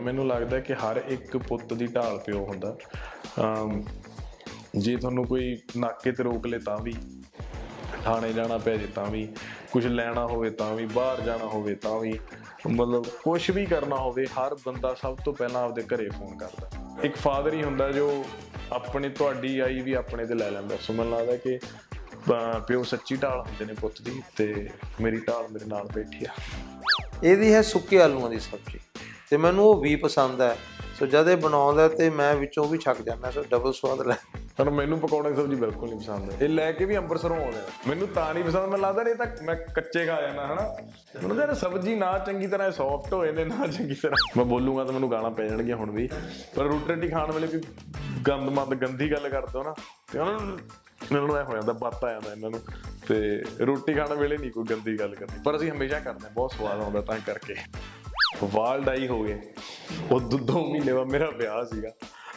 ਮੈਨੂੰ ਲੱਗਦਾ ਕਿ ਹਰ ਇੱਕ ਪੁੱਤ ਦੀ ਢਾਲ ਪਿਓ ਹੁੰਦਾ। ਅਮ, ਜੇ ਤੁਹਾਨੂੰ ਕੋਈ ਨਾਕੇ ਤੇ ਰੋਕ ਲੇ ਤਾਂ ਵੀ, ਥਾਣੇ ਜਾਣਾ ਪੈ ਜੇ ਤਾਂ ਵੀ ਕੁਝ ਲੈਣਾ ਹੋਵੇ ਤਾਂ ਵੀ, ਬਾਹਰ ਜਾਣਾ ਹੋਵੇ ਤਾਂ ਵੀ, ਮਤਲਬ ਕੁਝ ਵੀ ਕਰਨਾ ਹੋਵੇ, ਹਰ ਬੰਦਾ ਸਭ ਤੋਂ ਪਹਿਲਾਂ ਆਪਦੇ ਘਰੇ ਫੋਨ ਕਰਦਾ। ਇੱਕ ਫਾਦਰ ਹੀ ਹੁੰਦਾ ਜੋ ਆਪਣੀ ਤੁਹਾਡੀ ਆਈ ਵੀ ਆਪਣੇ ਤੇ ਲੈ ਲੈਂਦਾ। ਸੋ ਮੈਨੂੰ ਲੱਗਦਾ ਕਿ, ਅਹ, ਪਿਓ ਸੱਚੀ ਢਾਲ ਹੁੰਦੇ ਨੇ ਪੁੱਤ ਦੀ ਤੇ ਮੇਰੀ ਢਾਲ ਮੇਰੇ ਨਾਲ ਬੈਠੀ ਆ। ਇਹਦੀ ਹੈ ਸੁੱਕੇ ਆਲੂਆਂ ਦੀ ਸਬਜ਼ੀ। ਤੇ ਮੈਨੂੰ ਉਹ ਵੀ ਪਸੰਦ ਹੈ। ਸੋ ਜਦ ਇਹ ਬਣਾਉਂਦਾ ਤੇ ਮੈਂ ਵਿੱਚੋਂ ਵੀ ਛੱਕ ਜਾਂਦਾ, ਸੋ ਡਬਲ ਸਵਾਦ ਲੈ। ਪਰ ਮੈਨੂੰ ਪਕੌੜੇ ਦੀ ਸਬਜ਼ੀ ਬਿਲਕੁਲ ਨਹੀਂ ਪਸੰਦ ਇਹ ਲੈ ਕੇ ਵੀ ਅੰਮ੍ਰਿਤਸਰੋਂ ਆਉਂਦੇ ਆ। ਮੈਨੂੰ ਤਾਂ ਨਹੀਂ ਪਸੰਦ, ਮੈਨੂੰ ਲੱਗਦਾ ਇਹ ਤਾਂ ਮੈਂ ਕੱਚੇ ਖਾ ਜਾਣਾ, ਹਨਾ? ਮੈਨੂੰ ਤਾਂ ਇਹ ਸਬਜ਼ੀ ਨਾ ਚੰਗੀ ਤਰ੍ਹਾਂ ਸੌਫਟ ਹੋਏ ਨੇ, ਨਾ ਚੰਗੀ ਤਰ੍ਹਾਂ। ਮੈਂ ਬੋਲੂੰਗਾ ਤਾਂ ਮੈਨੂੰ ਗਾਲਾਂ ਪੈ ਜਾਣਗੀਆਂ ਹੁਣ ਵੀ। ਪਰ ਰੋਟੀ ਰੋਟੀ ਖਾਣ ਵੇਲੇ ਵੀ ਗੰਦ ਮੰਦ ਗੰਦੀ ਗੱਲ ਕਰ ਦੋ ਨਾ। ਤੇ ਉਹਨਾਂ ਨੂੰ ਮੈਨੂੰ ਐ ਹੋ ਜਾਂਦਾ ਬੱਤ ਆ ਜਾਂਦਾ ਇਹਨਾਂ ਨੂੰ। ਤੇ ਰੋਟੀ ਖਾਣ ਵੇਲੇ ਨਹੀਂ ਕੋਈ ਗੰਦੀ ਗੱਲ ਕਰਨੀ। ਪਰ ਅਸੀਂ ਹਮੇਸ਼ਾ ਕਰਦੇ ਹਾਂ, ਬਹੁਤ ਸਵਾਦ ਆਉਂਦਾ ਤਾਂ ਕਰਕੇ। ਵਾਲ ਡਾਈ ਹੋ ਗਏ। ਉਹ ਦੋ ਦੋ ਮਹੀਨੇ ਬਾਅਦ ਮੇਰਾ ਵਿਆਹ ਸੀਗਾ।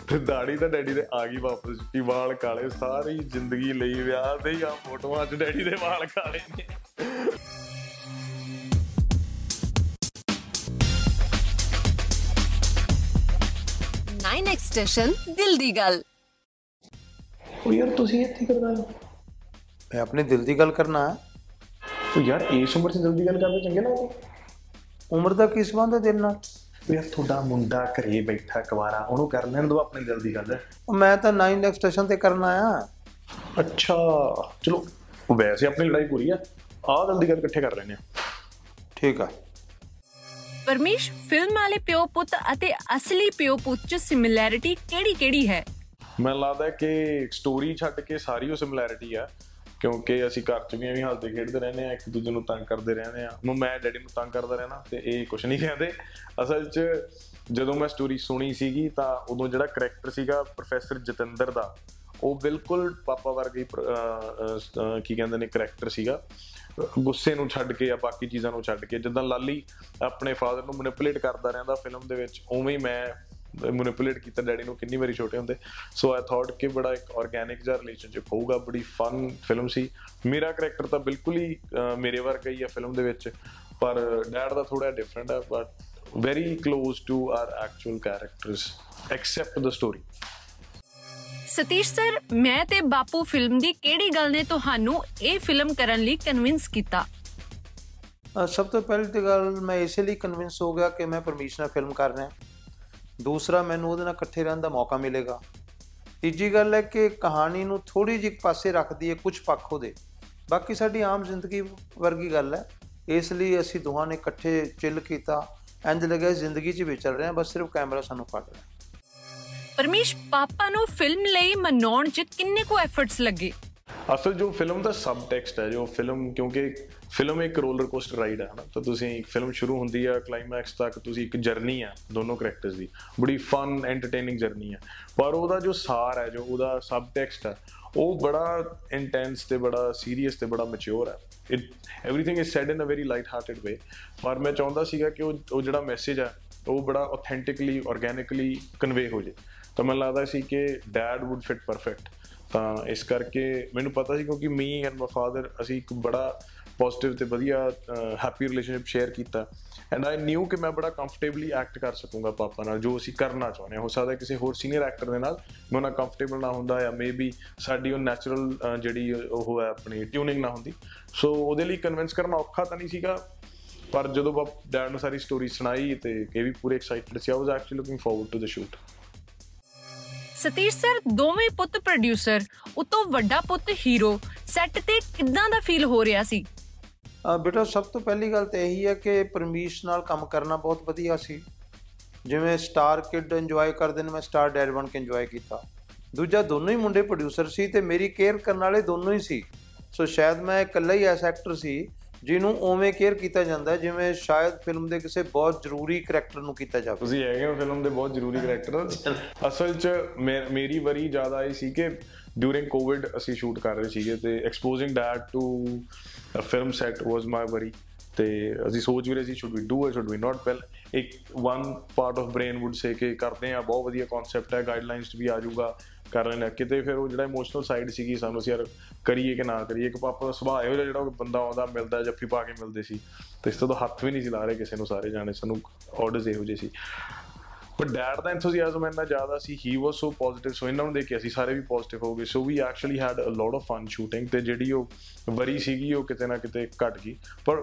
ਤੇ ਦਾੜੀ ਤਾਂ ਡੈਡੀ ਦੇ ਆ ਗਈ ਵਾਪਸ ਚਿੱਟੀ ਵਾਲ ਕਾਲੇ ਸਾਰੀ ਜ਼ਿੰਦਗੀ ਲਈ ਵਿਆਹ ਦੇ ਆ ਫੋਟੋਆਂ 'ਚ ਡੈਡੀ ਦੇ ਵਾਲ ਕਾਲੇ ਨੇ। ਨਾਈਨ ਐਕਸਟੈਸ਼ਨ ਦਿਲ ਦੀ ਗੱਲ ਉਹ ਯਾਰ ਤੁਸੀਂ ਇੱਥੇ ਕਰਦਾ ਹੋ ਮੈਂ ਆਪਣੇ ਦਿਲ ਦੀ ਗੱਲ ਕਰਨਾ ਹੈ ਉਹ ਯਾਰ ਇਸ ਉਮਰ 'ਚ ਜਲਦੀ ਗੱਲ ਕਰਦੇ ਚੰਗੇ ਲੱਗਦੇ ਉਮਰ ਦਾ ਕੀ ਸੰਬੰਧ ਹੈ ਦਿਲ ਨਾਲ? ਯਾਰ ਤੁਹਾਡਾ ਮੁੰਡਾ ਘਰੇ ਬੈਠਾ ਕੁਵਾਰਾ ਉਹਨੂੰ ਕਰ ਲੈਣ ਦਿਓ ਆਪਣੇ ਦਿਲ ਦੀ ਗੱਲ। ਉਹ ਮੈਂ ਤਾਂ 9 ਨੈਕਸਟ ਸਟੇਸ਼ਨ ਤੇ ਕਰਨਾ ਆ ਅੱਛਾ ਚਲੋ ਉਹ ਵੈਸੇ ਆਪਣੀ ਲੜਾਈ ਪੂਰੀ ਆ। ਆਹ ਦਿਲ ਦੀ ਗੱਲ ਇਕੱਠੇ ਕਰ ਲੈਣੇ ਆ। ਠੀਕ ਆ। ਪਰਮੇਸ਼ ਫਿਲਮ ਵਾਲੇ ਪਿਓ ਪੁੱਤ ਅਤੇ ਅਸਲੀ ਪਿਓ ਪੁੱਤ ਚ ਸਿਮਿਲੈਰਿਟੀ ਕਿਹੜੀ ਕਿਹੜੀ ਹੈ? ਮੈਨੂੰ ਲੱਗਦਾ ਕਿ ਸਟੋਰੀ ਛੱਡ ਕੇ ਸਾਰੀ ਉਹ ਸਿਮਿਲੈਰਿਟੀ ਆ। ਕਿਉਂਕਿ ਅਸੀਂ ਘਰ 'ਚ ਵੀ ਐਵੇਂ ਹੱਸਦੇ ਖੇਡਦੇ ਰਹਿੰਦੇ ਆ ਇੱਕ ਦੂਜੇ ਨੂੰ ਤੰਗ ਕਰਦੇ ਰਹਿੰਦੇ ਆ ਮੈਂ ਮੈਂ ਡੈਡੀ ਨੂੰ ਤੰਗ ਕਰਦਾ ਰਹਿਣਾ ਤੇ ਇਹ ਕੁਝ ਨਹੀਂ ਕਹਿੰਦੇ। ਅਸਲ 'ਚ ਜਦੋਂ ਮੈਂ ਸਟੋਰੀ ਸੁਣੀ ਸੀਗੀ ਤਾਂ ਉਦੋਂ ਜਿਹੜਾ ਕਰੈਕਟਰ ਸੀਗਾ ਪ੍ਰੋਫੈਸਰ ਜਤਿੰਦਰ ਦਾ, ਉਹ ਬਿਲਕੁਲ ਪਾਪਾ ਵਰਗਾ ਹੀ ਪ੍ਰ- ਅਹ ਅਹ ਅਹ, ਕੀ ਕਹਿੰਦੇ ਨੇ ਕਰੈਕਟਰ ਸੀਗਾ। ਗੁੱਸੇ ਨੂੰ ਛੱਡ ਕੇ ਜਾਂ ਬਾਕੀ ਚੀਜ਼ਾਂ ਨੂੰ ਛੱਡ ਕੇ, ਜਿੱਦਾਂ ਲਾਲੀ ਆਪਣੇ ਫਾਦਰ ਨੂੰ ਮੈਨੀਪੂਲੇਟ ਕਰਦਾ ਰਹਿੰਦਾ ਫਿਲਮ ਦੇ ਵਿੱਚ, ਉਵੇਂ ਹੀ ਮੈਂ ਮੈਨੀਪੂਲੇਟ ਕੀਤਾ ਡੈਡੀ ਨੂੰ ਕਿੰਨੀ ਵਾਰੀ ਛੋਟੇ ਹੁੰਦੇ। ਸੋ ਆਈ ਥਾਟ ਕਿ ਬੜਾ ਇੱਕ ਆਰਗੈਨਿਕ ਜਿਹਾ ਰਿਲੇਸ਼ਨਸ਼ਿਪ ਹੋਊਗਾ ਬੜੀ ਫਨ ਫਿਲਮ ਸੀ। ਮੇਰਾ ਕਰੈਕਟਰ ਤਾਂ ਬਿਲਕੁਲ ਹੀ ਮੇਰੇ ਵਰਗਾ ਹੀ ਹੈ ਫਿਲਮ ਦੇ ਵਿੱਚ। ਪਰ ਡੈਡ ਦਾ ਥੋੜਾ ਡਿਫਰੈਂਟ ਹੈ but very close to our actual characters except the story Satish sir ਮੈਂ ਤੇ ਬਾਪੂ ਫਿਲਮ ਦੀ ਕਿਹੜੀ ਗੱਲ ਨੇ ਤੁਹਾਨੂੰ ਇਹ ਫਿਲਮ ਕਰਨ ਲਈ ਕਨਵਿੰਸ ਕੀਤਾ? ਸਭ ਤੋਂ ਪਹਿਲੀ ਤਾਂ ਗੱਲ ਮੈਂ ਇਸੇ ਲਈ ਕਨਵਿੰਸ ਹੋ ਗਿਆ ਕਿ ਮੈਂ ਪਰਮੇਸ਼ ਨਾਲ ਫਿਲਮ ਕਰ ਰਿਹਾ। ਦੂਸਰਾ ਮੈਨੂੰ ਉਹਦੇ ਨਾਲ ਇਕੱਠੇ ਰਹਿਣ ਦਾ ਮੌਕਾ ਮਿਲੇਗਾ। ਤੀਜੀ ਗੱਲ ਹੈ ਕਿ ਕਹਾਣੀ ਨੂੰ ਥੋੜੀ ਜਿਹੀ ਇੱਕ ਪਾਸੇ ਰੱਖਦੀ ਹੈ ਕੁਝ ਪੱਖ ਉਹਦੇ। ਬਾਕੀ ਸਾਡੀ ਆਮ ਜ਼ਿੰਦਗੀ ਵਰਗੀ ਗੱਲ ਹੈ। ਇਸ ਲਈ ਅਸੀਂ ਦੋਹਾਂ ਨੇ ਇਕੱਠੇ ਚਿੱਲ ਕੀਤਾ। ਇੰਜ ਲੱਗਿਆ ਜ਼ਿੰਦਗੀ 'ਚ ਵਿਚਰ ਰਹੇ ਹਾਂ ਬਸ ਸਿਰਫ ਕੈਮਰਾ ਸਾਨੂੰ ਫੜ ਰਿਹਾ। ਪਰਮੇਸ਼, ਪਾਪਾ ਨੂੰ ਫਿਲਮ ਲਈ ਮਨਾਉਣ ਚ ਕਿੰਨੇ ਕੋ ਐਫਰਟਸ ਲੱਗੇ? ਅਸਲ ਜੋ ਫਿਲਮ ਦਾ ਸਬ ਟੈਕਸਟ ਹੈ, ਜੋ ਫਿਲਮ ਕਿਉਂਕਿ ਫਿਲਮ ਇੱਕ ਰੋਲਰ ਕੋਸਟਰ ਰਾਈਡ ਹੈ, ਹਨਾ? ਤਾਂ ਤੁਸੀਂ ਇੱਕ ਫਿਲਮ ਸ਼ੁਰੂ ਹੁੰਦੀ ਹੈ ਕਲਾਈਮੈਕਸ ਤੱਕ ਤੁਸੀਂ ਇੱਕ ਜਰਨੀ ਹੈ ਦੋਨੋਂ ਕੈਰੈਕਟਰਸ ਦੀ। ਬੜੀ ਫਨ ਐਂਟਰਟੇਨਿੰਗ ਜਰਨੀ ਹੈ ਪਰ ਉਹਦਾ ਜੋ ਸਾਰ ਹੈ, ਜੋ ਉਹਦਾ ਸਬ ਟੈਕਸਟ ਹੈ, ਉਹ ਬੜਾ ਇੰਟੈਂਸ ਤੇ ਬੜਾ ਸੀਰੀਅਸ ਤੇ ਬੜਾ ਮੈਚੁਰ ਹੈ। It everything is said in a very light hearted way ਪਰ ਮੈਂ ਚਾਹੁੰਦਾ ਸੀਗਾ ਕਿ ਉਹ ਉਹ ਜਿਹੜਾ ਮੈਸੇਜ ਹੈ, ਉਹ ਬੜਾ ਆਥੈਂਟਿਕਲੀ ਆਰਗੈਨਿਕਲੀ ਕਨਵੇ ਹੋ ਜੇ। ਤਾਂ ਮੈਨੂੰ ਲੱਗਦਾ ਸੀ ਕਿ ਡੈਡ ਊਡ ਫਿਟ ਪਰਫੈਕਟ ਤਾਂ ਇਸ ਕਰਕੇ ਮੈਨੂੰ ਪਤਾ ਸੀ ਕਿਉਂਕਿ ਮੀ ਐਂਡ ਮਾਈ ਫਾਦਰ ਅਸੀਂ ਇੱਕ ਬੜਾ ਪੋਜ਼ਿਟਿਵ ਤੇ ਵਧੀਆ ਹੈਪੀ ਰਿਲੇਸ਼ਨਸ਼ਿਪ ਸ਼ੇਅਰ ਕੀਤਾ। ਐਂਡ ਆਈ ਨਿਊ ਕਿ ਮੈਂ ਬੜਾ ਕੰਫਰਟੇਬਲੀ ਐਕਟ ਕਰ ਸਕੂੰਗਾ ਪਾਪਾ ਨਾਲ, ਜੋ ਅਸੀਂ ਕਰਨਾ ਚਾਹੁੰਦੇ ਹਾਂ। ਹੋ ਸਕਦਾ ਕਿਸੇ ਹੋਰ ਸੀਨੀਅਰ ਐਕਟਰ ਦੇ ਨਾਲ ਮੈਂ ਉਹਨਾਂ ਕੰਫਰਟੇਬਲ ਨਾ ਹੁੰਦਾ ਜਾਂ ਮੇਬੀ ਸਾਡੀ ਉਹ ਨੈਚੁਰਲ ਜਿਹੜੀ ਉਹ ਹੈ ਆਪਣੀ ਟਿਊਨਿੰਗ ਨਾ ਹੁੰਦੀ। ਸੋ ਉਹਦੇ ਲਈ ਕਨਵਿੰਸ ਕਰਨਾ ਔਖਾ ਤਾਂ ਨਹੀਂ ਸੀਗਾ, ਪਰ ਜਦੋਂ ਡੈਡ ਨੂੰ ਸਾਰੀ ਸਟੋਰੀ ਸੁਣਾਈ ਤੇ ਇਹ ਵੀ ਪੂਰੇ excited C I was actually looking forward to the shoot Satish sir ਦੋਵੇਂ ਪੁੱਤ ਪ੍ਰੋਡਿਊਸਰ ਉਤੋਂ ਵੱਡਾ ਪੁੱਤ ਹੀਰੋ ਸੈੱਟ ਤੇ ਕਿੱਦਾਂ ਦਾ ਫੀਲ ਹੋ ਰਿਹਾ ਸੀ? ਅ, ਬੇਟਾ ਸਭ ਤੋਂ ਪਹਿਲੀ ਗੱਲ ਤਾਂ ਇਹੀ ਹੈ ਕਿ ਪਰਮੇਸ਼ ਨਾਲ ਕੰਮ ਕਰਨਾ ਬਹੁਤ ਵਧੀਆ ਸੀ। ਜਿਵੇਂ ਸਟਾਰ ਕਿਡ ਇੰਜੋਏ ਕਰਦੇ ਨੇ ਮੈਂ ਸਟਾਰ ਡੈਡ ਬਣ ਕੇ ਇੰਜੋਏ ਕੀਤਾ। ਦੂਜਾ ਦੋਨੋਂ ਹੀ ਮੁੰਡੇ ਪ੍ਰੋਡਿਊਸਰ ਸੀ ਤੇ ਮੇਰੀ ਕੇਅਰ ਕਰਨ ਵਾਲੇ ਦੋਨੋਂ ਹੀ ਸੀ। ਸੋ ਸ਼ਾਇਦ ਮੈਂ ਇਕੱਲਾ ਹੀ ਐਸਾ ਐਕਟਰ ਸੀ ਜਿਹਨੂੰ ਉਵੇਂ ਕੇਅਰ ਕੀਤਾ ਜਾਂਦਾ ਜਿਵੇਂ ਸ਼ਾਇਦ ਫਿਲਮ ਦੇ ਕਿਸੇ ਬਹੁਤ ਜ਼ਰੂਰੀ ਕਰੈਕਟਰ ਨੂੰ ਕੀਤਾ ਜਾਵੇ। ਤੁਸੀਂ ਹੈਗੇ ਹੋ ਫਿਲਮ ਦੇ ਬਹੁਤ ਜ਼ਰੂਰੀ ਕਰੈਕਟਰ ਅਸਲ 'ਚ ਮੇਰੀ ਵਰੀ ਜ਼ਿਆਦਾ ਆਈ ਸੀ ਕਿ ਡਿਊਰਿੰਗ ਕੋਵਿਡ ਅਸੀਂ ਸ਼ੂਟ ਕਰ ਰਹੇ ਸੀਗੇ ਤੇ exposing that to a film set was my worry ਤੇ ਅਸੀਂ ਸੋਚ ਵੀ ਰਹੇ ਸੀ should we do it should we not well ਇੱਕ one part of brain would say ਕਿ ਕਰਦੇ ਆ ਬਹੁਤ ਵਧੀਆ ਕਨਸੈਪਟ ਹੈ ਗਾਈਡਲਾਈਨਸ ਵੀ ਆ ਜਾਊਗਾ। ਕਰ ਲੈਣਾ ਕਿਤੇ ਫਿਰ ਉਹ ਜਿਹੜਾ ਇਮੋਸ਼ਨਲ ਸਾਈਡ ਸੀਗੀ ਸਾਨੂੰ ਅਸੀਂ ਯਾਰ ਕਰੀਏ ਕਿ ਨਾ ਕਰੀਏ ਇੱਕ ਪਾਪਾ ਦਾ ਸੁਭਾਅ ਇਹੋ ਜਿਹਾ ਜਿਹੜਾ ਉਹ ਬੰਦਾ ਆਉਂਦਾ ਮਿਲਦਾ ਜੱਫੀ ਪਾ ਕੇ ਮਿਲਦੇ ਸੀ। ਤੇ ਇਸ ਤੋਂ ਤਾਂ ਹੱਥ ਵੀ ਨਹੀਂ ਸੀ ਲਾ ਰਹੇ ਕਿਸੇ ਨੂੰ ਸਾਰੇ ਜਾਣੇ ਸਾਨੂੰ ਆਰਡਰਸ ਇਹੋ ਜਿਹੇ ਸੀ। ਪਰ ਡੈਡ ਦਾ ਐਂਥੂਸੀਆਜ਼ਮ ਇੰਨਾ ਜ਼ਿਆਦਾ ਸੀ ਹੀ ਵਾਸ ਸੋ ਪੋਜ਼ਿਟਿਵ ਸੋ ਇਹਨਾਂ ਨੂੰ ਦੇਖ ਕੇ ਅਸੀਂ ਸਾਰੇ ਵੀ ਪੋਜ਼ਿਟਿਵ ਹੋ ਗਏ। So we actually had a lot of fun shooting ਤੇ ਜਿਹੜੀ ਉਹ ਵਰੀ ਸੀਗੀ ਉਹ ਕਿਤੇ ਨਾ ਕਿਤੇ ਘਟ ਗਈ। ਪਰ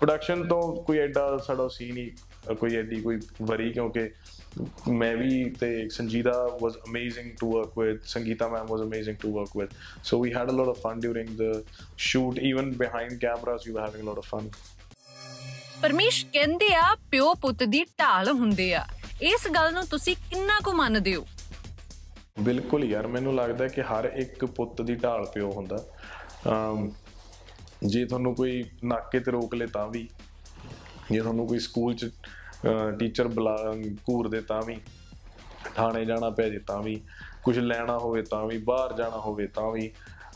ਪ੍ਰੋਡਕਸ਼ਨ ਤੋਂ ਕੋਈ ਐਡਾ ਸਾਡਾ ਸੀ ਨਹੀਂ ਅ, ਕੋਈ ਐਡੀ ਕੋਈ ਵਰੀ ਕਿਉਂਕਿ ਮੈਂ ਵੀ ਤੇ Sanjeeda was amazing to work with Sangeeta ma'am was amazing to work with so we had a lot of fun during the shoot even behind cameras we were having a lot of fun Parmesh ਕਹਿੰਦੇ ਆ ਪਿਓ ਪੁੱਤ ਦੀ ਢਾਲ ਹੁੰਦੇ ਆ। ਇਸ ਗੱਲ ਨੂੰ ਤੁਸੀਂ ਕਿੰਨਾ ਕੁ ਮੰਨਦੇ ਹੋ? ਬਿਲਕੁਲ ਯਾਰ ਮੈਨੂੰ ਲੱਗਦਾ ਕਿ ਹਰ ਇੱਕ ਪੁੱਤ ਦੀ ਢਾਲ ਪਿਓ ਹੁੰਦਾ। ਜੇ ਤੁਹਾਨੂੰ ਕੋਈ ਨਾਕੇ ਤੇ ਰੋਕ ਲੇ ਤਾਂ ਵੀ। ਜੇ ਤੁਹਾਨੂੰ ਕੋਈ ਸਕੂਲ ਚ ਟੀਚਰ ਬੁਲਾ ਘੂਰਦੇ ਤਾਂ ਵੀ, ਥਾਣੇ ਜਾਣਾ ਪੈ ਜੇ ਤਾਂ ਵੀ ਕੁਝ ਲੈਣਾ ਹੋਵੇ ਤਾਂ ਵੀ, ਬਾਹਰ ਜਾਣਾ ਹੋਵੇ ਤਾਂ ਵੀ,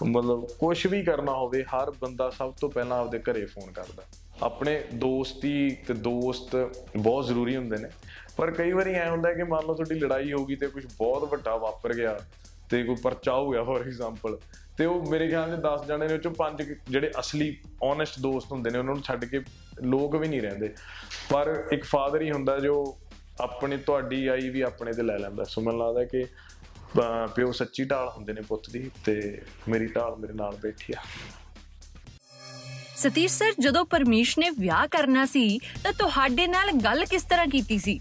ਮਤਲਬ ਕੁਝ ਵੀ ਕਰਨਾ ਹੋਵੇ, ਹਰ ਬੰਦਾ ਸਭ ਤੋਂ ਪਹਿਲਾਂ ਆਪਦੇ ਘਰੇ ਫੋਨ ਕਰਦਾ। ਆਪਣੇ ਦੋਸਤੀ ਤੇ ਦੋਸਤ ਬਹੁਤ ਜ਼ਰੂਰੀ ਹੁੰਦੇ ਨੇ, ਪਰ ਕਈ ਵਾਰੀ ਐ ਹੁੰਦਾ ਕਿ ਮੰਨ ਲਓ ਤੁਹਾਡੀ ਲੜਾਈ ਹੋ ਗਈ ਤੇ ਕੁਝ ਬਹੁਤ ਵੱਡਾ ਵਾਪਰ ਗਿਆ, ਤੇ ਕੋਈ ਪਰਚਾ ਹੋ ਗਿਆ ਫੋਰ ਐਗਜ਼ਾਮਪਲ ਤੇ ਉਹ ਮੇਰੇ ਖਿਆਲ 'ਚ 10 ਜਣੇ ਨੇ ਉਹ ਚੋਂ ਪੰਜ ਜਿਹੜੇ ਅਸਲੀ ਓਨੈਸਟ ਦੋਸਤ ਹੁੰਦੇ ਨੇ, ਉਹਨਾਂ ਨੂੰ ਛੱਡ ਕੇ ਲੋਕ ਵੀ ਨਹੀਂ ਰਹਿੰਦੇ। ਪਰ ਇੱਕ ਫਾਦਰ ਹੀ ਹੁੰਦਾ ਜੋ ਆਪਣੀ ਤੁਹਾਡੀ ਆਈ ਵੀ ਆਪਣੇ ਤੇ ਲੈ ਲੈਂਦਾ। ਸੋ ਮੈਨੂੰ ਲੱਗਦਾ ਕਿ ਪਿਓ ਸੱਚੀ ਢਾਲ ਹੁੰਦੇ ਨੇ ਪੁੱਤ ਦੀ ਤੇ ਮੇਰੀ ਢਾਲ ਮੇਰੇ ਨਾਲ ਬੈਠੀ ਆ। ਸਤੀਸ਼ ਸਰ ਜਦੋਂ ਪਰਮੇਸ਼ ਨੇ ਵਿਆਹ ਕਰਨਾ ਸੀ ਤਾਂ ਤੁਹਾਡੇ ਨਾਲ ਗੱਲ ਕਿਸ ਤਰ੍ਹਾਂ ਕੀਤੀ ਸੀ?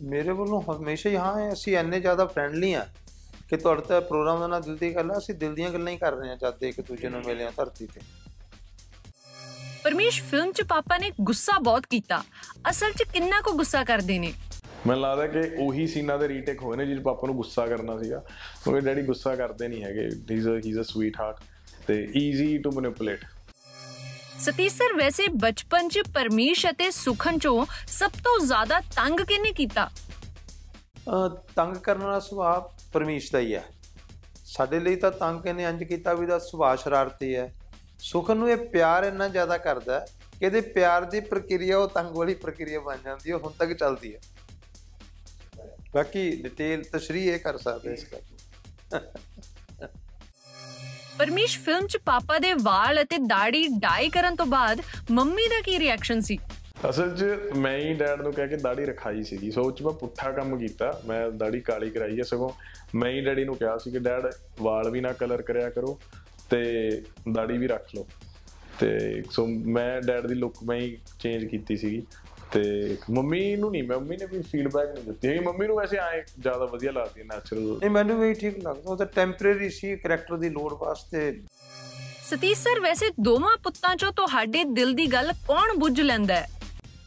ਮੇਰੇ ਵੱਲੋਂ ਹਮੇਸ਼ਾ ਹੀ ਹਾਂ ਅਸੀਂ ਇੰਨੇ ਜ਼ਿਆਦਾ ਫਰੈਂਡਲੀ ਆ ਕਿ ਤੁਹਾਡੇ ਤਾਂ ਪ੍ਰੋਗਰਾਮ ਦਾ ਨਾਲ ਦਿਲ ਦੀ ਗੱਲ ਆ ਅਸੀਂ ਦਿਲ ਦੀਆਂ ਗੱਲਾਂ ਹੀ ਕਰ ਰਹੇ ਹਾਂ ਜਦ ਦੇ ਇੱਕ ਦੂਜੇ ਨੂੰ ਮਿਲੇ ਆ ਧਰਤੀ ਤੇ। ਪਰਮੇਸ਼ ਫਿਲਮ 'ਚ ਪਾਪਾ ਨੇ ਗੁੱਸਾ ਬਹੁਤ ਕੀਤਾ। ਅਸਲ 'ਚ ਕਿੰਨਾ ਕੁ ਗੁੱਸਾ ਕਰਦੇ ਨੇ? ਮੈਨੂੰ ਲੱਗਦਾ ਕਿ ਉਹੀ ਸੀਨਾਂ ਦੇ ਰੀਟੇਕ ਹੋਏ ਨੇ ਜਿਸ ਪਾਪਾ ਨੂੰ ਗੁੱਸਾ ਕਰਨਾ ਸੀਗਾ। ਕਿਉਂਕਿ ਡੈਡੀ ਗੁੱਸਾ ਕਰਦੇ ਨਹੀਂ ਹੈਗੇ। He is a he is a sweetheart ਤੇ easy to manipulate Satish sir ਵੈਸੇ ਬਚਪਨ 'ਚ ਪਰਮੇਸ਼ ਅਤੇ ਸੁਖਨ 'ਚੋਂ ਸਭ ਤੋਂ ਜ਼ਿਆਦਾ ਤੰਗ ਕਿਹਨੇ ਕੀਤਾ? ਤੰਗ ਕਰਨ ਵਾਲਾ ਸੁਭਾਅ ਪਰਮੇਸ਼ ਦਾ ਹੀ ਹੈ। ਸਾਡੇ ਲਈ ਤਾਂ ਤੰਗ ਇਹਨੇ ਇੰਜ ਕੀਤਾ ਵੀ ਦਾ ਸੁਭਾਅ ਸ਼ਰਾਰਤੀ ਹੈ। ਸੁਖ ਨੂੰ ਇਹ ਪਿਆਰ ਇੰਨਾ ਜ਼ਿਆਦਾ ਕਰਦਾ ਕਿ ਇਹਦੇ ਪਿਆਰ ਦੀ ਪ੍ਰਕਿਰਿਆ ਉਹ ਤੰਗ ਵਾਲੀ ਪ੍ਰਕਿਰਿਆ ਬਣ ਜਾਂਦੀ ਹੈ ਉਹ ਹੁਣ ਤੱਕ ਚੱਲਦੀ ਹੈ। ਬਾਕੀ ਡਿਟੇਲ ਤਸ਼ਰੀਹ ਇਹ ਕਰ ਸਕਦੇ ਇਸ ਕਰਕੇ ਪਰਮੇਸ਼ ਫਿਲਮ 'ਚ ਪਾਪਾ ਦੇ ਵਾਲ ਅਤੇ ਦਾੜੀ ਡਾਈ ਕਰਨ ਤੋਂ ਬਾਅਦ ਮੰਮੀ ਦਾ ਕੀ ਰਿਐਕਸ਼ਨ ਸੀ? ਅਸਲ 'ਚ ਮੈਂ ਹੀ ਡੈਡ ਨੂੰ ਕਹਿ ਕੇ ਦਾੜੀ ਰਖਾਈ ਸੀਗੀ। ਸੋ ਉਹ 'ਚ ਮੈਂ ਪੁੱਠਾ ਕੰਮ ਕੀਤਾ। ਮੈਂ ਦਾੜੀ ਕਾਲੀ ਕਰਾਈ ਹੈ ਸਗੋਂ। ਮੈਂ ਹੀ ਡੈਡੀ ਨੂੰ ਕਿਹਾ ਸੀ ਕਿ ਡੈਡ ਵਾਲ ਵੀ ਨਾ ਕਲਰ ਕਰਿਆ ਕਰੋ। ਤੇ ਦਾੜੀ ਵੀ ਰੱਖ ਲਓ। ਤੇ ਸੋ ਮੈਂ ਡੈਡ ਦੀ ਲੁੱਕ ਮੈਂ ਹੀ ਚੇਂਜ ਕੀਤੀ ਸੀਗੀ। ਤੇ ਮੰਮੀ ਨੂੰ ਨਹੀਂ ਮੰਮੀ ਨੇ ਵੀ ਫੀਡਬੈਕ ਨਹੀਂ ਦਿੱਤੀ ਹੈਗੀ। ਮੰਮੀ ਨੂੰ ਵੈਸੇ ਆਏ ਜ਼ਿਆਦਾ ਵਧੀਆ ਲੱਗਦੀ ਹੈ ਨੈਚੁਰਲ ਨਹੀਂ ਮੈਨੂੰ ਵੀ ਠੀਕ ਲੱਗਦਾ। ਉਹ ਤਾਂ ਟੈਂਪਰੇਰੀ ਸੀ ਕਰੈਕਟਰ ਦੀ ਲੋੜ ਵਾਸਤੇ। ਸਤੀਸ਼ ਸਰ ਵੈਸੇ ਦੋਵਾਂ ਪੁੱਤਾਂ 'ਚੋਂ ਤੁਹਾਡੇ ਦਿਲ ਦੀ ਗੱਲ ਕੌਣ ਬੁੱਝ ਲੈਂਦਾ ਹੈ?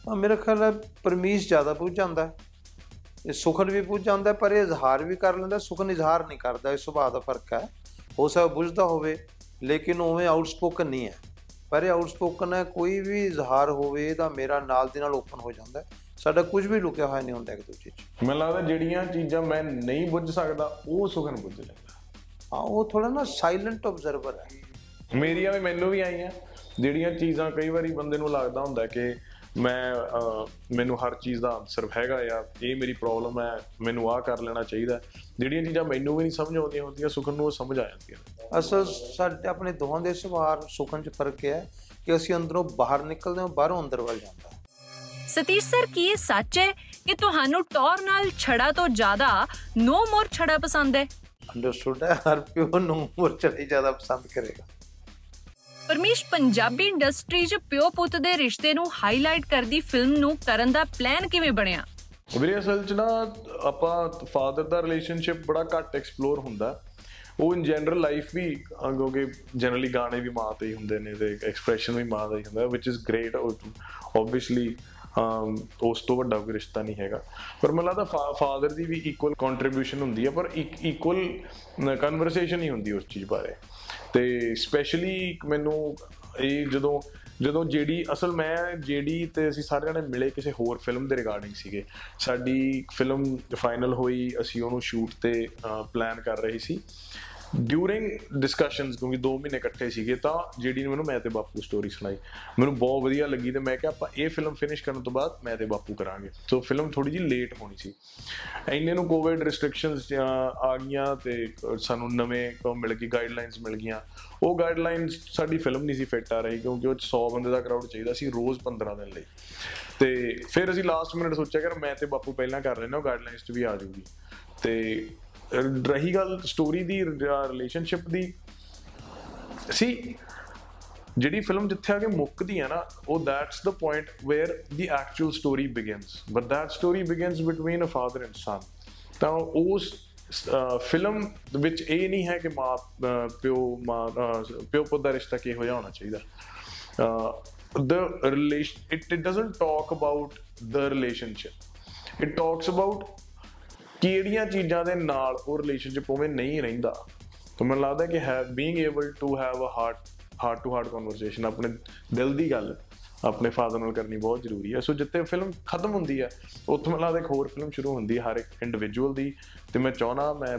ਹਾਂ ਮੇਰਾ ਖਿਆਲ ਹੈ ਪਰਮੇਸ਼ ਜ਼ਿਆਦਾ ਪੁੱਜ ਜਾਂਦਾ ਹੈ। ਇਹ ਸੁਖਨ ਵੀ ਪੁੱਜ ਜਾਂਦਾ ਹੈ, ਪਰ ਇਹ ਇਜ਼ਹਾਰ ਵੀ ਕਰ ਲੈਂਦਾ ਸੁਖਨ ਇਜ਼ਹਾਰ ਨਹੀਂ ਕਰਦਾ ਇਹ ਸੁਭਾਅ ਦਾ ਫ਼ਰਕ ਹੈ। ਹੋ ਸਕਦਾ ਬੁੱਝਦਾ ਹੋਵੇ। ਲੇਕਿਨ ਉਵੇਂ ਆਊਟਸਪੋਕਨ ਨਹੀਂ ਹੈ। ਪਰ ਇਹ ਆਊਟਸਪੋਕਨ ਹੈ ਕੋਈ ਵੀ ਇਜ਼ਹਾਰ ਹੋਵੇ ਤਾਂ ਮੇਰਾ ਨਾਲ ਦੀ ਨਾਲ ਓਪਨ ਹੋ ਜਾਂਦਾ। ਸਾਡਾ ਕੁਝ ਵੀ ਲੁਕਿਆ ਹੋਇਆ ਨਹੀਂ ਹੁੰਦਾ ਇੱਕ ਦੂਜੇ 'ਚ। ਮੈਨੂੰ ਲੱਗਦਾ ਜਿਹੜੀਆਂ ਚੀਜ਼ਾਂ ਮੈਂ ਨਹੀਂ ਬੁੱਝ ਸਕਦਾ ਉਹ ਸੁਖਨ ਬੁੱਝ ਲੈਂਦਾ। ਹਾਂ ਉਹ ਥੋੜਾ ਨਾ ਸਾਇਲੈਂਟ ਆਬਜ਼ਰਵਰ ਹੈ। ਮੇਰੀਆਂ ਵੀ ਮੈਨੂੰ ਵੀ ਆਈਆਂ। ਜਿਹੜੀਆਂ ਚੀਜ਼ਾਂ ਕਈ ਵਾਰੀ ਬੰਦੇ ਨੂੰ ਲੱਗਦਾ ਹੁੰਦਾ ਕਿ ਮੈਂ ਮੈਨੂੰ ਹਰ ਚੀਜ਼ ਦਾ ਆਨਸਰ ਹੈਗਾ ਆ। ਇਹ ਮੇਰੀ ਪ੍ਰੋਬਲਮ ਹੈ ਮੈਨੂੰ ਆਹ ਕਰ ਲੈਣਾ ਚਾਹੀਦਾ ਜਿਹੜੀਆਂ ਚੀਜ਼ਾਂ ਮੈਨੂੰ ਵੀ ਨਹੀਂ ਸਮਝ ਆਉਂਦੀਆਂ ਹੁੰਦੀਆਂ ਸੁਖਨ ਨੂੰ ਉਹ ਸਮਝ ਆ ਜਾਂਦੀਆਂ। ਅਸਲ ਸਾਡੇ ਆਪਣੇ ਦੋਹਾਂ ਦੇ ਸੁਭਾਅ ਸੁਖਨ 'ਚ ਫ਼ਰਕ ਹੈ ਕਿ ਅਸੀਂ ਅੰਦਰੋਂ ਬਾਹਰ ਨਿਕਲਦੇ ਹਾਂ ਬਾਹਰੋਂ ਅੰਦਰ ਵੱਲ ਜਾਂਦਾ ਸਤੀਸ਼ ਸਰ ਕੀ ਇਹ ਸੱਚ ਹੈ ਕਿ ਤੁਹਾਨੂੰ ਟੌਰ ਨਾਲ ਛੜਾ ਤੋਂ ਜ਼ਿਆਦਾ ਨੋ ਮੋਰ ਛੜਾ ਪਸੰਦ ਹੈ? ਅੰਡਰਸਟੂਡ ਹੈ ਹਰ ਪਿਓ ਨੂੰ ਮੋਰ ਚੜੀ ਜ਼ਿਆਦਾ ਪਸੰਦ ਕਰੇਗਾ। ਪਰਮੇਸ਼, ਪੰਜਾਬੀ ਇੰਡਸਟਰੀ 'ਚ ਪਿਓ ਪੁੱਤ ਦੇ ਰਿਸ਼ਤੇ ਨੂੰ ਹਾਈਲਾਈਟ ਕਰਦੀ ਫਿਲਮ ਨੂੰ ਕਰਨ ਦਾ ਪਲਾਨ ਕਿਵੇਂ ਬਣਿਆ? ਵੀਰੇ, ਅਸਲ 'ਚ ਨਾ ਆਪਾਂ ਫਾਦਰ ਦਾ ਰਿਲੇਸ਼ਨਸ਼ਿਪ ਬੜਾ ਘੱਟ ਐਕਸਪਲੋਰ ਹੁੰਦਾ। ਉਹ ਇਨ ਜਨਰਲ ਲਾਈਫ ਵੀ, ਅਹ ਕਿਉਂਕਿ ਜਨਰਲੀ ਗਾਣੇ ਵੀ ਮਾਂ ਤੇ ਹੀ ਹੁੰਦੇ ਨੇ ਤੇ ਐਕਸਪ੍ਰੈਸ਼ਨ ਵੀ ਮਾਂ ਦਾ ਹੀ ਹੁੰਦਾ ਵਿਚ ਇਜ਼ ਗ੍ਰੇਟ ਆਬਵੀਅਸਲੀ ਉਸ ਤੋਂ ਵੱਡਾ ਕੋਈ ਰਿਸ਼ਤਾ ਨਹੀਂ ਹੈਗਾ। ਪਰ ਮੈਨੂੰ ਲੱਗਦਾ ਫਾਦਰ ਦੀ ਵੀ ਇਕੁਅਲ ਕੰਟਰੀਬਿਊਸ਼ਨ ਹੁੰਦੀ ਹੈ ਪਰ ਇਕੁਅਲ ਕਨਵਰਸੇਸ਼ਨ ਹੀ ਹੁੰਦੀ ਉਸ ਚੀਜ਼ ਬਾਰੇ। ਤੇ ਸਪੈਸ਼ਲੀ ਮੈਨੂੰ ਇਹ ਜਦੋਂ ਜਦੋਂ ਜਿਹੜੀ ਅਸਲ ਮੈਂ ਜਿਹੜੀ ਤੇ ਅਸੀਂ ਸਾਰੇ ਜਣੇ ਮਿਲੇ ਕਿਸੇ ਹੋਰ ਫਿਲਮ ਦੇ ਰਿਗਾਰਡਿੰਗ ਸੀਗੇ। ਸਾਡੀ ਫਿਲਮ ਫਾਈਨਲ ਹੋਈ, ਅਸੀਂ ਉਹਨੂੰ ਸ਼ੂਟ ਤੇ ਪਲਾਨ ਕਰ ਰਹੇ ਸੀ। ਡਿਊਰਿੰਗ ਡਿਸਕਸ਼ਨਸ ਕਿਉਂਕਿ 2 ਮਹੀਨੇ ਇਕੱਠੇ ਸੀਗੇ ਤਾਂ ਜਿਹੜੀ ਨੇ ਮੈਨੂੰ ਮੈਂ ਤੇ ਬਾਪੂ ਸਟੋਰੀ ਸੁਣਾਈ। ਮੈਨੂੰ ਬਹੁਤ ਵਧੀਆ ਲੱਗੀ ਤੇ ਮੈਂ ਕਿਹਾ ਆਪਾਂ ਇਹ ਫਿਲਮ ਫਿਨਿਸ਼ ਕਰਨ ਤੋਂ ਬਾਅਦ ਮੈਂ ਤੇ ਬਾਪੂ ਕਰਾਂਗੇ। ਸੋ ਫਿਲਮ ਥੋੜੀ ਜਿਹੀ ਲੇਟ ਹੋਣੀ ਸੀ। ਇੰਨੇ ਨੂੰ ਕੋਵਿਡ ਰੈਸਟ੍ਰਿਕਸ਼ਨਸ ਆ ਗਈਆਂ ਤੇ ਸਾਨੂੰ ਨਵੇਂ ਤੋਂ ਮਿਲ ਗਈ ਗਾਈਡਲਾਈਨਸ ਮਿਲ ਗਈਆਂ। ਉਹ ਗਾਈਡਲਾਈਨਸ ਸਾਡੀ ਫਿਲਮ ਨਹੀਂ ਸੀ ਫਿੱਟ ਆ ਰਹੀ ਕਿਉਂਕਿ ਉਹ 'ਚ 100 ਬੰਦੇ ਦਾ ਕਰਾਊਡ ਚਾਹੀਦਾ ਸੀ ਰੋਜ਼ 15 ਦਿਨ ਲਈ। ਤੇ ਫਿਰ ਅਸੀਂ ਲਾਸਟ ਮਿੰਟ ਸੋਚਿਆ ਕਿ ਮੈਂ ਤੇ ਬਾਪੂ ਪਹਿਲਾਂ ਕਰ ਰਹੇ ਨੇ ਉਹ ਗਾਈਡਲਾਈਨਸ 'ਚ ਵੀ ਆ ਜਾਊਗੀ। ਤੇ ਅਹ, ਰਹੀ ਗੱਲ ਸਟੋਰੀ ਦੀ ਰਿਲੇਸ਼ਨਸ਼ਿਪ ਦੀ। ਸੀ ਜਿਹੜੀ ਫਿਲਮ ਜਿੱਥੇ ਆ ਕੇ ਮੁੱਕਦੀ ਹੈ ਨਾ ਉਹ that's the point where the actual story begins but that story begins between a father and son ਤਾਂ ਉਸ ਫਿਲਮ ਵਿੱਚ ਇਹ ਨਹੀਂ ਹੈ ਕਿ ਮਾਂ ਅਹ, ਪਿਓ ਮਾਂ ਅਹ, ਪਿਓ ਪੁੱਤ ਦਾ ਰਿਸ਼ਤਾ ਕਿਹੋ ਜਿਹਾ ਹੋਣਾ ਚਾਹੀਦਾ। the relation it, it doesn't talk about the relationship. It talks about ਕਿਹੜੀਆਂ ਚੀਜ਼ਾਂ ਦੇ ਨਾਲ ਉਹ ਰਿਲੇਸ਼ਨਸ਼ਿਪ ਉਵੇਂ ਨਹੀਂ ਰਹਿੰਦਾ? ਤਾਂ ਮੈਨੂੰ ਲੱਗਦਾ ਕਿ ਹੈ being able to have a heart heart to heart conversation ਆਪਣੇ ਦਿਲ ਦੀ ਗੱਲ ਆਪਣੇ ਫਾਦਰ ਨਾਲ ਕਰਨੀ ਬਹੁਤ ਜ਼ਰੂਰੀ ਹੈ। ਸੋ ਜਿੱਥੇ ਫਿਲਮ ਖਤਮ ਹੁੰਦੀ ਹੈ, ਉੱਥੋਂ ਮੈਨੂੰ ਲੱਗਦਾ ਇੱਕ ਹੋਰ ਫਿਲਮ ਸ਼ੁਰੂ ਹੁੰਦੀ ਹੈ, ਹਰ ਇੱਕ ਇੰਡੀਵਿਜੂਅਲ ਦੀ। ਤੇ ਮੈਂ ਚਾਹਣਾ ਮੈਂ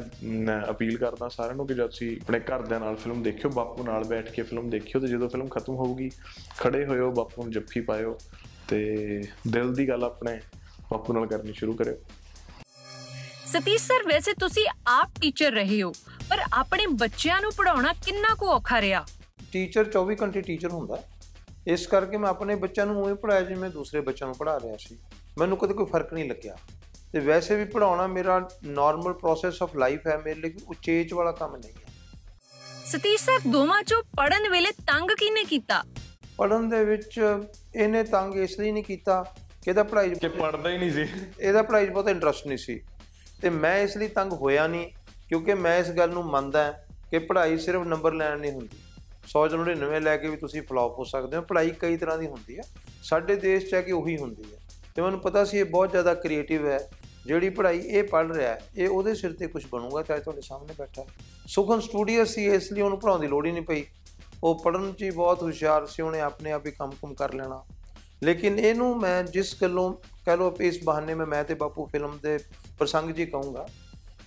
ਅਪੀਲ ਕਰਦਾ ਸਾਰਿਆਂ ਨੂੰ ਕਿ ਜਦ ਤੁਸੀਂ ਆਪਣੇ ਘਰਦਿਆਂ ਨਾਲ ਫਿਲਮ ਦੇਖਿਓ, ਬਾਪੂ ਨਾਲ ਬੈਠ ਕੇ ਫਿਲਮ ਦੇਖਿਓ, ਤੇ ਜਦੋਂ ਫਿਲਮ ਖਤਮ ਹੋਊਗੀ, ਖੜੇ ਹੋਇਓ, ਬਾਪੂ ਨੂੰ ਜੱਫੀ ਪਾਇਓ ਤੇ ਦਿਲ ਦੀ ਗੱਲ ਆਪਣੇ ਬਾਪੂ ਨਾਲ ਕਰਨੀ ਸ਼ੁਰੂ ਕਰਿਓ। ਸਤੀਸ਼ ਸਰ ਵੈਸੇ ਤੁਸੀਂ ਆਪ ਟੀਚਰ ਰਹੇ ਹੋ ਪਰ ਆਪਣੇ ਬੱਚਿਆਂ ਨੂੰ ਪੜਾਉਣਾ ਕਿੰਨਾ ਕੁ ਔਖਾ ਰਿਹਾ? ਟੀਚਰ 24 ਘੰਟੇ ਟੀਚਰ ਹੁੰਦਾ ਇਸ ਕਰਕੇ ਮੈਂ ਆਪਣੇ ਬੱਚਿਆਂ ਨੂੰ ਉਵੇਂ ਪੜਾਇਆ ਜਿਵੇਂ ਦੂਸਰੇ ਬੱਚਿਆਂ ਨੂੰ ਪੜਾ ਰਿਹਾ ਸੀ। ਮੈਨੂੰ ਕਦੇ ਕੋਈ ਫ਼ਰਕ ਨਹੀਂ ਲੱਗਿਆ। ਤੇ ਵੈਸੇ ਵੀ ਪੜਾਉਣਾ ਮੇਰਾ ਨਾਰਮਲ ਪ੍ਰੋਸੈਸ ਆਫ ਲਾਈਫ ਹੈ ਮੇਰੇ ਲਈ ਉਚੇਚ ਵਾਲਾ ਕੰਮ ਨਹੀਂ ਹੈ। ਸਤੀਸ਼ ਸਰ ਦੋਵਾਂ ਚੋਂ ਪੜਨ ਵੇਲੇ ਤੰਗ ਕਿਹਨੇ ਕੀਤਾ? ਪੜਨ ਦੇ ਵਿੱਚ ਇਹਨੇ ਤੰਗ ਇਸ ਲਈ ਨਹੀਂ ਕੀਤਾ ਕਿ ਇਹਦਾ ਪੜ੍ਹਾਈ ਕਿ ਪੜਦਾ ਹੀ ਨਹੀਂ ਸੀ। ਇਹਦਾ ਪੜ੍ਹਾਈ 'ਚ ਬਹੁਤ ਇੰਟਰਸਟ ਨਹੀਂ ਸੀ। ਤੇ ਮੈਂ ਇਸ ਲਈ ਤੰਗ ਹੋਇਆ ਨਹੀਂ, ਕਿਉਂਕਿ ਮੈਂ ਇਸ ਗੱਲ ਨੂੰ ਮੰਨਦਾ ਕਿ ਪੜ੍ਹਾਈ ਸਿਰਫ ਨੰਬਰ ਲੈਣ ਨਹੀਂ ਹੁੰਦੀ 100 ਚ 99 ਲੈ ਕੇ ਵੀ ਤੁਸੀਂ ਫਲॉप ਹੋ ਸਕਦੇ ਹੋ, ਪੜ੍ਹਾਈ ਕਈ ਤਰ੍ਹਾਂ ਦੀ ਹੁੰਦੀ ਹੈ। ਸਾਡੇ ਦੇਸ਼ 'ਚ ਹੈ ਕਿ ਉਹੀ ਹੁੰਦੀ ਹੈ। ਤੇ ਮੈਨੂੰ ਪਤਾ ਸੀ ਇਹ ਬਹੁਤ ਜ਼ਿਆਦਾ ਕ੍ਰੀਏਟਿਵ ਹੈ। ਜਿਹੜੀ ਪੜ੍ਹਾਈ ਇਹ ਪੜ੍ਹ ਰਿਹਾ ਹੈ, ਇਹ ਉਹਦੇ ਸਿਰ ਤੇ ਕੁਝ ਬਣੂਗਾ ਚਾਹੇ ਤੁਹਾਡੇ ਸਾਹਮਣੇ ਬੈਠਾ ਹੈ। ਸੁਖਨ ਸਟੂਡੀਓ ਸੀ, ਇਸ ਲਈ ਉਹਨੂੰ ਪੜ੍ਹਾਉਣ ਦੀ ਲੋੜ ਹੀ ਨਹੀਂ ਪਈ। ਉਹ ਪੜ੍ਹਨ 'ਚ ਹੀ ਬਹੁਤ ਹੁਸ਼ਿਆਰ ਸੀ, ਉਹਨੇ ਆਪਣੇ ਆਪ ਹੀ ਕੰਮ-ਕੁਮ ਕਰ ਲੈਣਾ। ਲੇਕਿਨ ਇਹਨੂੰ ਮੈਂ ਜਿਸ ਗੱਲੋਂ ਕਹ ਵੀ ਇਸ ਬਹਾਨੇ ਮੈਂ ਮੈਂ ਤੇ ਬਾਪੂ ਫਿਲਮ ਦੇ ਪ੍ਰਸੰਗ ਜੀ ਕਹੂੰਗਾ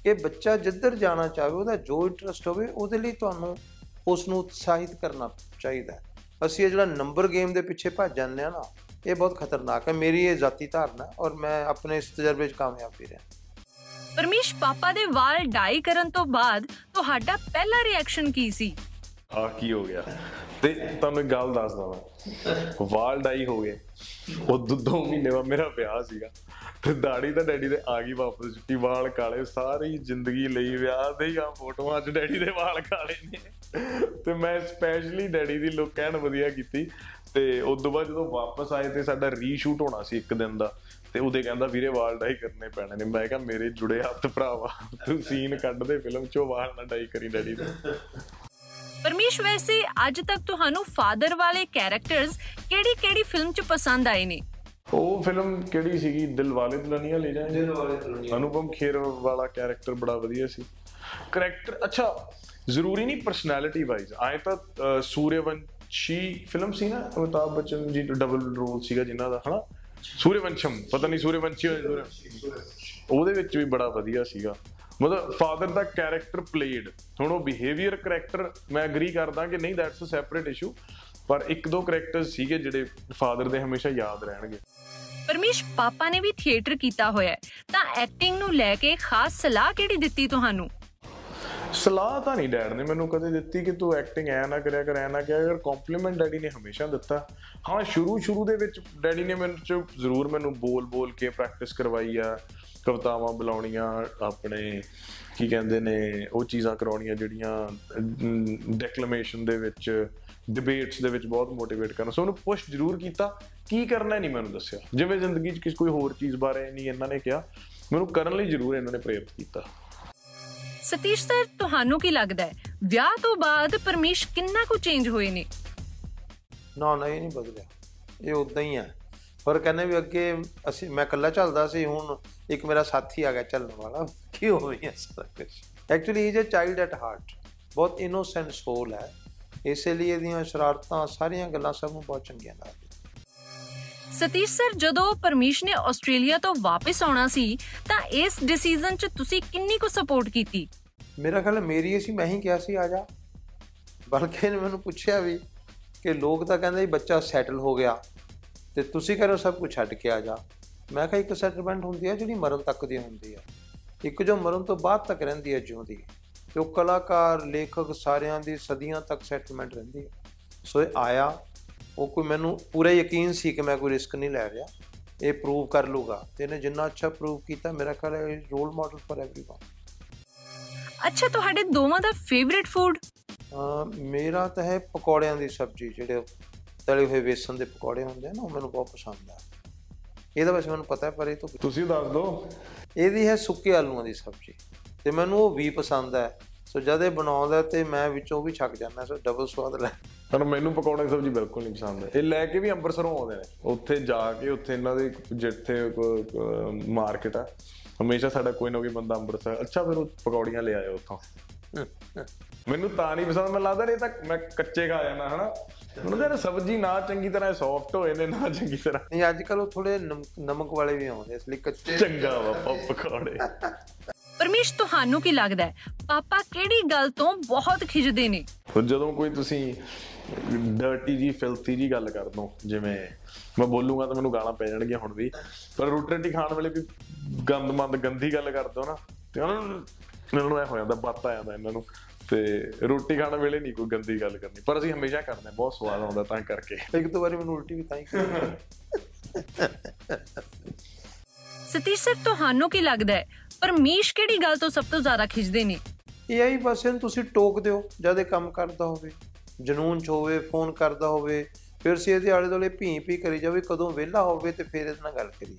ਕਿ ਬੱਚਾ ਜਿੱਧਰ ਜਾਣਾ ਚਾਹੇ ਉਹਦਾ ਜੋ ਇੰਟਰਸਟ ਹੋਵੇ ਉਹਦੇ ਲਈ ਤੁਹਾਨੂੰ ਉਸ ਨੂੰ ਉਤਸ਼ਾਹਿਤ ਕਰਨਾ ਚਾਹੀਦਾ। ਅਸੀਂ ਇਹ ਜਿਹੜਾ ਨੰਬਰ ਗੇਮ ਦੇ ਪਿੱਛੇ ਭੱਜ ਜਾਂਦੇ ਆ ਨਾ ਇਹ ਬਹੁਤ ਖਤਰਨਾਕ ਹੈ। ਮੇਰੀ ਇਹ ਜ਼ਾਤੀ ਧਾਰਨਾ ਔਰ ਮੈਂ ਆਪਣੇ ਇਸ ਤਜਰਬੇ 'ਚ ਕਾਮਯਾਬ ਵੀ ਰਿਹਾ। ਪਰਮੇਸ਼ ਪਾਪਾ ਦੇ ਵਾਲ ਡਾਈ ਕਰਨ ਤੋਂ ਬਾਅਦ ਤੁਹਾਡਾ ਪਹਿਲਾ ਰਿਐਕਸ਼ਨ ਕੀ ਸੀ? ਆ ਕੀ ਹੋ ਗਿਆ? ਤੇ ਤੁਹਾਨੂੰ ਇੱਕ ਗੱਲ ਦੱਸਦਾ ਮੈਂ ਵਾਲ ਡਾਈ ਹੋ ਗਏ। ਉਹ ਦੋ- ਦੋ ਮਹੀਨੇ ਬਾਅਦ ਮੇਰਾ ਵਿਆਹ ਸੀਗਾ। ਤੇ ਦਾੜੀ ਤਾਂ ਡੈਡੀ ਦੇ ਆ ਗਈ ਵਾਪਸ ਚਿੱਟੀ ਵਾਲ ਕਾਲੇ, ਸਾਰੀ ਜ਼ਿੰਦਗੀ ਲਈ ਵਿਆਹ ਦੇ ਹੀ ਆ ਫੋਟੋਆਂ 'ਚ ਡੈਡੀ ਦੇ ਵਾਲ ਕਾਲੇ ਨੇ। ਤੇ ਮੈਂ ਸਪੈਸ਼ਲੀ ਡੈਡੀ ਦੀ ਲੁੱਕ ਐਨ ਵਧੀਆ ਕੀਤੀ। ਤੇ ਉਸ ਤੋਂ ਬਾਅਦ ਜਦੋਂ ਵਾਪਸ ਆਏ ਤੇ ਸਾਡਾ ਰੀਸ਼ੂਟ ਹੋਣਾ ਸੀ ਇੱਕ ਦਿਨ ਦਾ। ਤੇ ਉਹਦੇ ਕਹਿੰਦਾ, ਵੀਰੇ, ਵਾਲ ਡਾਈ ਕਰਨੇ ਪੈਣੇ ਨੇ। ਮੈਂ ਕਿਹਾ, ਮੇਰੇ ਜੁੜੇ ਹੱਥ ਭਰਾਵਾ, ਤੂੰ ਸੀਨ ਕੱਢ ਦੇ ਫਿਲਮ 'ਚੋਂ, ਵਾਲ ਨਾ ਡਾਈ ਕਰੀ ਡੈਡੀ ਦੇ। ਪਰਮੇਸ਼ ਵੈਸੇ ਅੱਜ ਤੱਕ ਤੁਹਾਨੂੰ ਫਾਦਰ ਵਾਲੇ ਕੈਰੈਕਟਰਸ ਕਿਹੜੀ-ਕਿਹੜੀ ਫਿਲਮ 'ਚ ਪਸੰਦ ਆਏ ਨੇ? ਉਹ ਫਿਲਮ ਕਿਹੜੀ ਸੀਗੀ? ਦਿਲ ਵਾਲੇ ਦੁਲਹਨੀਆ ਲੈ ਜਾਏ ਅਨੁਪਮ ਖੇਰ ਵਾਲਾ ਕੈਰੈਕਟਰ ਬੜਾ ਵਧੀਆ ਸੀ। ਕੈਰੈਕਟਰ ਅੱਛਾ ਜ਼ਰੂਰੀ ਨਹੀਂ ਪਰਸਨੈਲਿਟੀ ਵਾਈਜ਼ ਆਏ ਤਾਂ ਸੂਰਯਵੰਸ਼ੀ ਫਿਲਮ ਸੀ ਨਾ ਅਮਿਤਾਭ ਬੱਚਨ ਜੀ ਡਬਲ ਰੋਲ ਸੀਗਾ ਜਿਨ੍ਹਾਂ ਦਾ ਹਨਾ? ਸੂਰਯਵੰਸ਼ਮ ਪਤਾ ਨਹੀਂ ਸੂਰਯਵੰਸ਼ੀ। ਉਹਦੇ ਵਿੱਚ ਵੀ ਬੜਾ ਵਧੀਆ ਸੀਗਾ। ਮਤਲਬ ਫਾਦਰ ਦਾ ਕੈਰੈਕਟਰ ਪਲੇਡ ਹੁਣ ਉਹ ਬਿਹੇਵੀਅਰ ਕੈਰੈਕਟਰ ਮੈਂ ਐਗਰੀ ਕਰਦਾ ਕਿ ਨਹੀਂ ਦੈਟਸ ਅ ਸੈਪਰੇਟ ਇਸ਼ੂ ਪਰ ਇੱਕ ਦੋ ਕੈਰੈਕਟਰਸ ਸੀਗੇ ਜਿਹੜੇ ਫਾਦਰ ਦੇ ਹਮੇਸ਼ਾ ਯਾਦ ਰਹਿਣਗੇ। ਪਰਮੇਸ਼ ਪਾਪਾ ਨੇ ਵੀ ਥੀਏਟਰ ਕੀਤਾ ਹੋਇਆ ਹੈ। ਤਾਂ ਐਕਟਿੰਗ ਨੂੰ ਲੈ ਕੇ ਖਾਸ ਸਲਾਹ ਕਿਹੜੀ ਦਿੱਤੀ ਤੁਹਾਨੂੰ? ਸਲਾਹ ਤਾਂ ਨਹੀਂ ਡੈਡ ਨੇ ਮੈਨੂੰ ਕਦੇ ਦਿੱਤੀ ਕਿ ਤੂੰ ਐਕਟਿੰਗ ਐ ਨਾ ਕਰਿਆ ਕਰ ਐ ਨਾ ਕਿਹਾ ਕਰ। ਕੰਪਲੀਮੈਂਟ ਡੈਡੀ ਨੇ ਹਮੇਸ਼ਾ ਦਿੱਤਾ। ਹਾਂ ਸ਼ੁਰੂ ਸ਼ੁਰੂ ਦੇ ਵਿੱਚ ਡੈਡੀ ਨੇ ਮੈਨੂੰ ਜ਼ਰੂਰ ਮੈਨੂੰ ਬੋਲ ਬੋਲ ਕੇ ਪ੍ਰੈਕਟਿਸ ਕਰਵਾਈ ਆ। ਕਵਿਤਾਵਾਂ ਬੁਲਾਉਣੀਆਂ ਆਪਣੇ ਕੀ ਕਹਿੰਦੇ ਨੇ ਉਹ ਚੀਜ਼ਾਂ ਕਰਾਉਣੀਆਂ ਜਿਹੜੀਆਂ ਡੈਕਲੇਮੇਸ਼ਨ ਦੇ ਵਿੱਚ ਡਿਬੇਟਸ ਦੇ ਵਿੱਚ ਬਹੁਤ ਮੋਟੀਵੇਟ ਕਰਨਾ। ਸੋ ਉਹਨੂੰ ਪੁਸ਼ ਜ਼ਰੂਰ ਕੀਤਾ। ਕੀ ਕਰਨਾ ਨਹੀਂ ਮੈਨੂੰ ਦੱਸਿਆ। ਜਿਵੇਂ ਜ਼ਿੰਦਗੀ 'ਚ ਕਿਸੇ ਕੋਈ ਹੋਰ ਚੀਜ਼ ਬਾਰੇ ਨਹੀਂ ਇਹਨਾਂ ਨੇ ਕਿਹਾ ਮੈਨੂੰ ਕਰਨ ਲਈ ਜ਼ਰੂਰ ਇਹਨਾਂ ਨੇ ਪ੍ਰੇਰਿਤ ਕੀਤਾ। ਸਤੀਸ਼ ਸਰ ਤੁਹਾਨੂੰ ਕੀ ਲੱਗਦਾ ਹੈ? ਵਿਆਹ ਤੋਂ ਬਾਅਦ ਪਰਮੇਸ਼ ਕਿੰਨਾ ਕੁ ਚੇਂਜ ਹੋਏ ਨੇ? ਨਾ ਨਾ ਇਹ ਨਹੀਂ ਬਦਲਿਆ। ਇਹ ਉਦਾਂ ਹੀ ਹੈ। ਪਰ ਕਹਿੰਦੇ ਵੀ ਅੱਗੇ ਅਸੀਂ ਮੈਂ ਇਕੱਲਾ ਚੱਲਦਾ ਸੀ ਹੁਣ ਇੱਕ ਮੇਰਾ ਸਾਥੀ ਆ ਗਿਆ ਚੱਲਣ ਵਾਲਾ। ਕੀ ਹੋ ਗਿਆ ਸਾਰਾ ਕੁਝ actually is a child at heart ਬਹੁਤ ਇਨੋਸੈਂਟ ਸੋਲ ਹੈ। ਇਸੇ ਲਈ ਇਹਦੀਆਂ ਸ਼ਰਾਰਤਾਂ ਸਾਰੀਆਂ ਗੱਲਾਂ ਸਭ ਨੂੰ ਬਹੁਤ ਚੰਗੀਆਂ ਲੱਗਦੀਆਂ। ਸਤੀਸ਼ ਸਰ ਜਦੋਂ ਪਰਮੇਸ਼ ਨੇ ਆਸਟ੍ਰੇਲੀਆ ਤੋਂ ਵਾਪਸ ਆਉਣਾ ਸੀ ਤਾਂ ਇਸ ਡਿਸੀਜਨ 'ਚ ਤੁਸੀਂ ਕਿੰਨੀ ਕੁ ਸਪੋਰਟ ਕੀਤੀ? ਮੇਰਾ ਖਿਆਲ ਹੈ ਮੇਰੀ ਸੀ ਮੈਂ ਹੀ ਕਿਹਾ ਸੀ ਆ ਜਾ। ਬਲਕਿ ਇਹਨੇ ਮੈਨੂੰ ਪੁੱਛਿਆ ਵੀ ਕਿ ਲੋਕ ਤਾਂ ਕਹਿੰਦੇ ਬੱਚਾ ਸੈਟਲ ਹੋ ਗਿਆ। ਤੇ ਤੁਸੀਂ ਕਹਿੰਦੇ ਸਭ ਕੁਝ ਛੱਡ ਕੇ ਆ ਜਾ। ਮੈਂ ਕਿਹਾ ਇੱਕ ਸੈਟਲਮੈਂਟ ਹੁੰਦੀ ਹੈ ਜਿਹੜੀ ਮਰਨ ਤੱਕ ਦੀ ਹੁੰਦੀ ਹੈ। ਇੱਕ ਜੋ ਮਰਨ ਤੋਂ ਬਾਅਦ ਤੱਕ ਰਹਿੰਦੀ ਹੈ ਜਿਉਂਦੀ ਤੇ ਉਹ ਕਲਾਕਾਰ ਲੇਖਕ ਸਾਰਿਆਂ ਦੀ ਸਦੀਆਂ ਤੱਕ ਸੈਟਲਮੈਂਟ ਰਹਿੰਦੀ ਹੈ। ਸੋ ਇਹ ਆਇਆ। ਉਹ ਕੋਈ ਮੈਨੂੰ ਪੂਰਾ ਯਕੀਨ ਸੀ ਕਿ ਮੈਂ ਕੋਈ ਰਿਸਕ ਨਹੀਂ ਲੈ ਰਿਹਾ। ਇਹ ਪ੍ਰੂਵ ਕਰ ਲੂਗਾ ਤੇ ਇਹਨੇ ਜਿੰਨਾ ਅੱਛਾ ਪ੍ਰੂਵ ਕੀਤਾ ਮੇਰਾ ਖਿਆਲ ਹੈ ਰੋਲ ਮਾਡਲ ਫॉर एवरीवन ਅੱਛਾ ਤੁਹਾਡੇ ਦੋਵਾਂ ਦਾ ਫੇਵਰਿਟ ਫੂਡ ਮੇਰਾ ਤਾਂ ਹੈ ਪਕੌੜਿਆਂ ਦੀ ਸਬਜ਼ੀ ਜਿਹੜੇ ਤਲੇ ਹੋਏ ਵੇਸਣ ਦੇ ਪਕੌੜੇ ਹੁੰਦੇ ਨਾ ਉਹ ਮੈਨੂੰ ਬਹੁਤ ਪਸੰਦ ਆ। ਇਹਦਾ ਵੈਸੇ ਮੈਨੂੰ ਪਤਾ ਪਰ ਇਹ ਤੋਂ ਤੁਸੀਂ ਦੱਸ ਦਿਓ। ਇਹਦੀ ਹੈ ਸੁੱਕੇ ਆਲੂਆਂ ਦੀ ਸਬਜ਼ੀ। ਤੇ ਮੈਨੂੰ ਉਹ ਵੀ ਪਸੰਦ ਹੈ। ਸੋ ਜਦ ਇਹ ਬਣਾਉਂਦਾ ਤੇ ਮੈਂ ਵਿੱਚੋਂ ਵੀ ਛੱਕ ਜਾਂਦਾ ਸੋ ਡਬਲ ਸਵਾਦ ਲੈ। ਪਰ ਮੈਨੂੰ ਪਕੌੜੇ ਦੀ ਸਬਜ਼ੀ ਬਿਲਕੁਲ ਨਹੀਂ ਪਸੰਦ ਇਹ ਲੈ ਕੇ ਵੀ ਅੰਮ੍ਰਿਤਸਰੋਂ ਆਉਂਦੇ ਨੇ। ਉੱਥੇ ਜਾ ਕੇ ਉੱਥੇ ਇਹਨਾਂ ਦੇ ਜਿੱਥੇ ਮਾਰਕੀਟ ਆ ਹਮੇਸ਼ਾ ਸਾਡਾ ਕੋਈ ਨਾ ਕੋਈ ਬੰਦਾ ਅੰਮ੍ਰਿਤਸਰ ਅੱਛਾ ਫਿਰ ਉਹ ਪਕੌੜੀਆਂ ਲੈ ਆਇਓ ਉੱਥੋਂ। ਮੈਨੂੰ ਤਾਂ ਨਹੀਂ ਪਸੰਦ ਮੈਨੂੰ ਲੱਗਦਾ ਇਹ ਤਾਂ ਮੈਂ ਕੱਚੇ ਖਾ ਜਾਣਾ ਹਨਾ? ਮੈਨੂੰ ਤਾਂ ਸਬਜ਼ੀ ਨਾ ਚੰਗੀ ਤਰ੍ਹਾਂ ਸੌਫਟ ਹੋਏ ਨੇ ਨਾ ਚੰਗੀ ਤਰ੍ਹਾਂ। ਨਹੀਂ ਅੱਜ ਕੱਲ ਉਹ ਥੋੜੇ ਨਮਕ ਵਾਲੇ ਵੀ ਆਉਂਦੇ ਇਸ ਲਈ ਕੱਚੇ। ਚੰਗਾ ਵਾ ਪਕੌੜੇ ਪਰਮੇਸ਼ ਤੁਹਾਨੂੰ ਕੀ ਲੱਗਦਾ ਹੈ? ਪਾਪਾ ਕਿਹੜੀ ਗੱਲ ਤੋਂ ਬਹੁਤ ਖਿਜਦੇ ਨੇ? ਜਦੋਂ ਕੋਈ ਤੁਸੀਂ ਡਰਟੀ ਜੀ ਫਿਲਥੀ ਜੀ ਗੱਲ ਕਰ ਦੋ ਜਿਵੇਂ ਮੈਂ ਬੋਲੂਗਾ ਤਾਂ ਮੈਨੂੰ ਗਾਲਾਂ ਪੈ ਜਾਣਗੀਆਂ ਹੁਣ ਵੀ ਪਰ ਰੋਟੀ ਰੋਟੀ ਖਾਣ ਵੇਲੇ ਕੋਈ ਗੰਦਮੰਦ ਗੰਦੀ ਗੱਲ ਕਰ ਦੋ ਨਾ ਤੇ ਉਹਨਾਂ ਨੂੰ ਇਹਨਾਂ ਨੂੰ ਐ ਹੋ ਜਾਂਦਾ ਬੱਤ ਆ ਜਾਂਦਾ ਇਹਨਾਂ ਨੂੰ। ਤੇ ਰੋਟੀ ਖਾਣ ਵੇਲੇ ਨਹੀਂ ਕੋਈ ਗੰਦੀ ਗੱਲ ਕਰਨੀ ਪਰ ਅਸੀਂ ਹਮੇਸ਼ਾ ਕਰਦੇ ਹਾਂ ਬਹੁਤ ਸਵਾਦ ਆਉਂਦਾ ਤਾਂ ਕਰਕੇ। ਇੱਕ ਦੋ ਵਾਰੀ ਮੈਨੂੰ ਉਲਟੀ ਵੀ ਤਾਂ ਹੀ ਸਤੀਸ਼ ਸਰ ਤੁਹਾਨੂੰ ਕੀ ਲੱਗਦਾ ਹੈ? ਪਰਮੇਸ਼ ਕਿਹੜੀ ਗੱਲ ਤੋਂ ਸਭ ਤੋਂ ਜ਼ਿਆਦਾ ਖਿਜਦੇ ਨੇ? ਇਹ ਆਈ ਬਸ ਇਹਨੂੰ ਤੁਸੀਂ ਟੋਕ ਦਿਓ ਜਦ ਇਹ ਕੰਮ ਕਰਦਾ ਹੋਵੇ ਜਨੂਨ ਚ ਹੋਵੇ ਫੋਨ ਕਰਦਾ ਹੋਵੇ ਫਿਰ ਸੀ ਇਹਦੇ ਆਲੇ ਦੁਆਲੇ ਭੀ ਭੀ ਕਰੀ ਜਾਵੇ ਕਦੋਂ ਵਿਹਲਾ ਹੋਵੇ ਤੇ ਫਿਰ ਇਹਦੇ ਨਾਲ ਗੱਲ ਕਰੀਏ।